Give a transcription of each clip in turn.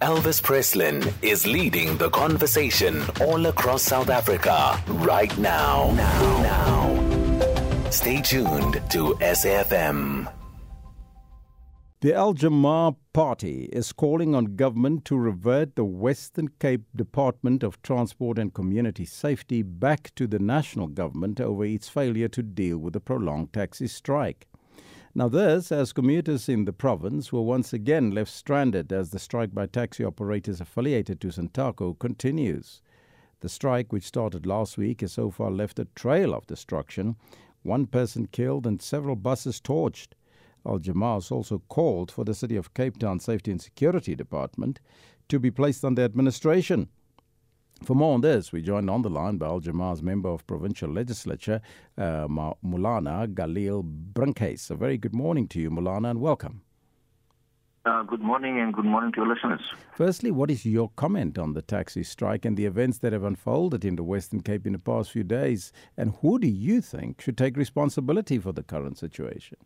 Elvis Presslin is leading the conversation all across South Africa right now. Now. now. Stay tuned to SAFM. The Al Jama-ah Party is calling on government to revert the Western Cape Department of Transport and Community Safety back to the national government over its failure to deal with the prolonged taxi strike. Now, this as commuters in the province were once again left stranded as the strike by taxi operators affiliated to Santaco continues. The strike, which started last week, has so far left a trail of destruction one person killed and several buses torched. Al Jama-ah's also called for the City of Cape Town Safety and Security Department to be placed under administration. For more on this, we joined on the line by Al Jama-ah's member of provincial legislature, uh, Maulana Galil Brinkhuis. A very good morning to you, Maulana, and welcome. Uh, good morning and good morning to your listeners. Firstly, what is your comment on the taxi strike and the events that have unfolded in the Western Cape in the past few days? And who do you think should take responsibility for the current situation?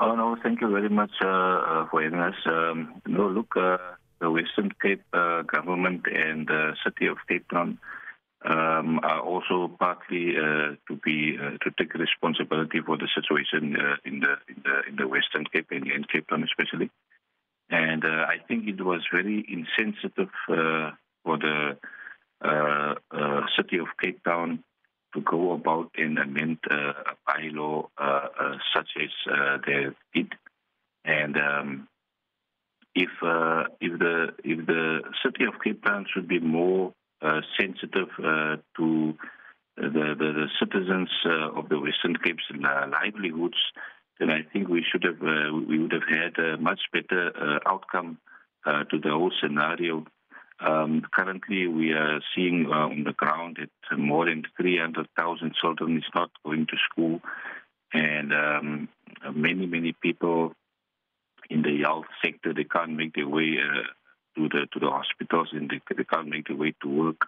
Oh, no, thank you very much uh, uh for having us. Um, no, look, uh, the Western Cape uh, government and the city of Cape Town um, are also partly uh, to be uh, to take responsibility for the situation uh, in the in the in the Western Cape and in Cape Town especially. And uh, I think it was very insensitive uh, for the city of Cape Town to go about and amend a bylaw such as they did. And um, if uh, if the if the city of Cape Town should be more uh, sensitive uh, to the, the, the citizens uh, of the Western Cape's livelihoods, then I think we should have uh, we would have had a much better uh, outcome to the whole scenario. Um, currently, we are seeing on the ground that more than 300,000 children is not going to school, and um, many many people health sector, they can't make their way uh, to the to the hospitals, and they, they can't make their way to work.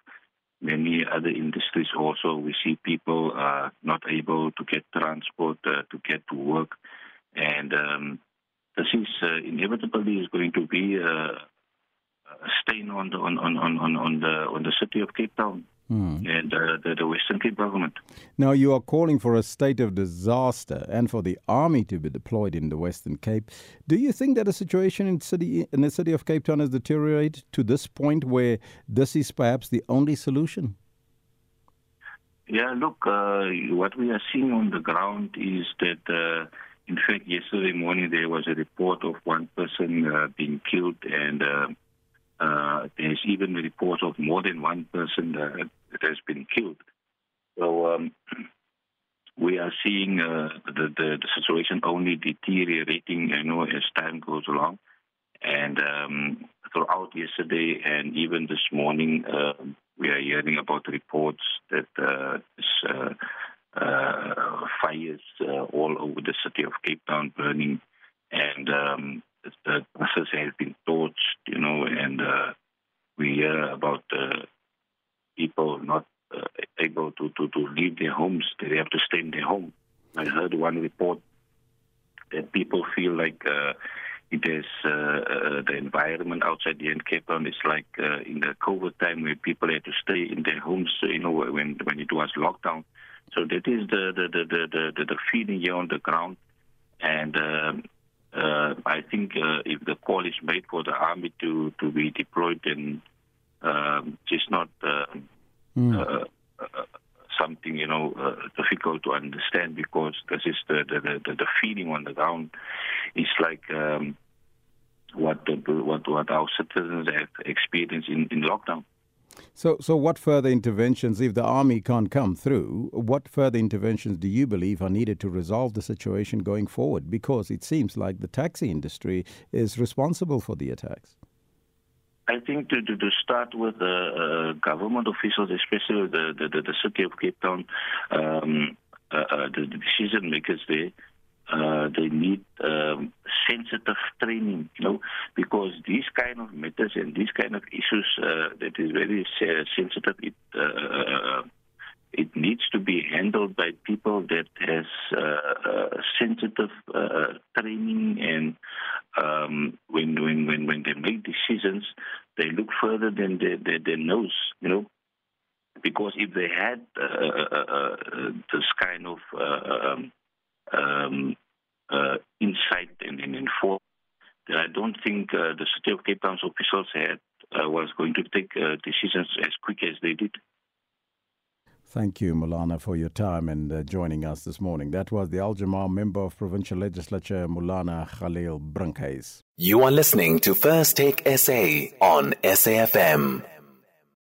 Many other industries also, we see people uh, not able to get transport uh, to get to work, and um, this is uh, inevitably is going to be a, stain on the on, on, on, on the on the city of Cape Town. Hmm. and uh, the, the, Western Cape government. Now, you are calling for a state of disaster and for the army to be deployed in the Western Cape. Do you think that the situation in, city, in the city of Cape Town has deteriorated to this point where this is perhaps the only solution? Yeah, look, uh, what we are seeing on the ground is that, uh, in fact, yesterday morning there was a report of one person uh, being killed and uh, uh, there's even reports of more than one person that, has been killed. So um, we are seeing uh, the, the, the situation only deteriorating, you know, as time goes along. And um, throughout yesterday and even this morning, uh, we are hearing about reports that uh, uh, uh, fires uh, all over the city of Cape Town burning, and um, the buses have been torched, you know, and uh, we hear about uh, people not uh, able to, to, to leave their homes. They have to stay in their home. I heard one report that people feel like uh, it is uh, uh, the environment outside the end Cape Town is like uh, in the COVID time where people had to stay in their homes, you know, when when it was lockdown. So that is the the the the, the, the feeling here on the ground, and um, uh, I think uh, if the call is made for the army to, to be deployed, then um, it's not uh, mm. Something you know uh, difficult to understand because this is the the, the, the feeling on the ground. It's like um, what the, what what our citizens have experienced in, in lockdown. So, so what further interventions, if the army can't come through, what further interventions do you believe are needed to resolve the situation going forward? Because it seems like the taxi industry is responsible for the attacks. I think to, to, to start with the uh, government officials, especially the, the, the, city of Cape Town, um, uh, uh, the decision makers there, uh, they need um, sensitive training, you know, because these kind of matters and these kind of issues uh, that is very sensitive, it, uh, uh, it needs to be handled by people that has uh, sensitive training and um, when, when, when, when they make decisions. They look further than their, their, their nose, you know, because if they had uh, uh, uh, uh this kind of um, um, insight and, and I don't think the City of Cape Town's officials had was going to take decisions as quick as they did. Thank you, Maulana, for your time and uh, joining us this morning. That was the Al Jama-ah member of Provincial Legislature, Maulana Galil Brinkhuis. You are listening to First Take SA on SAFM.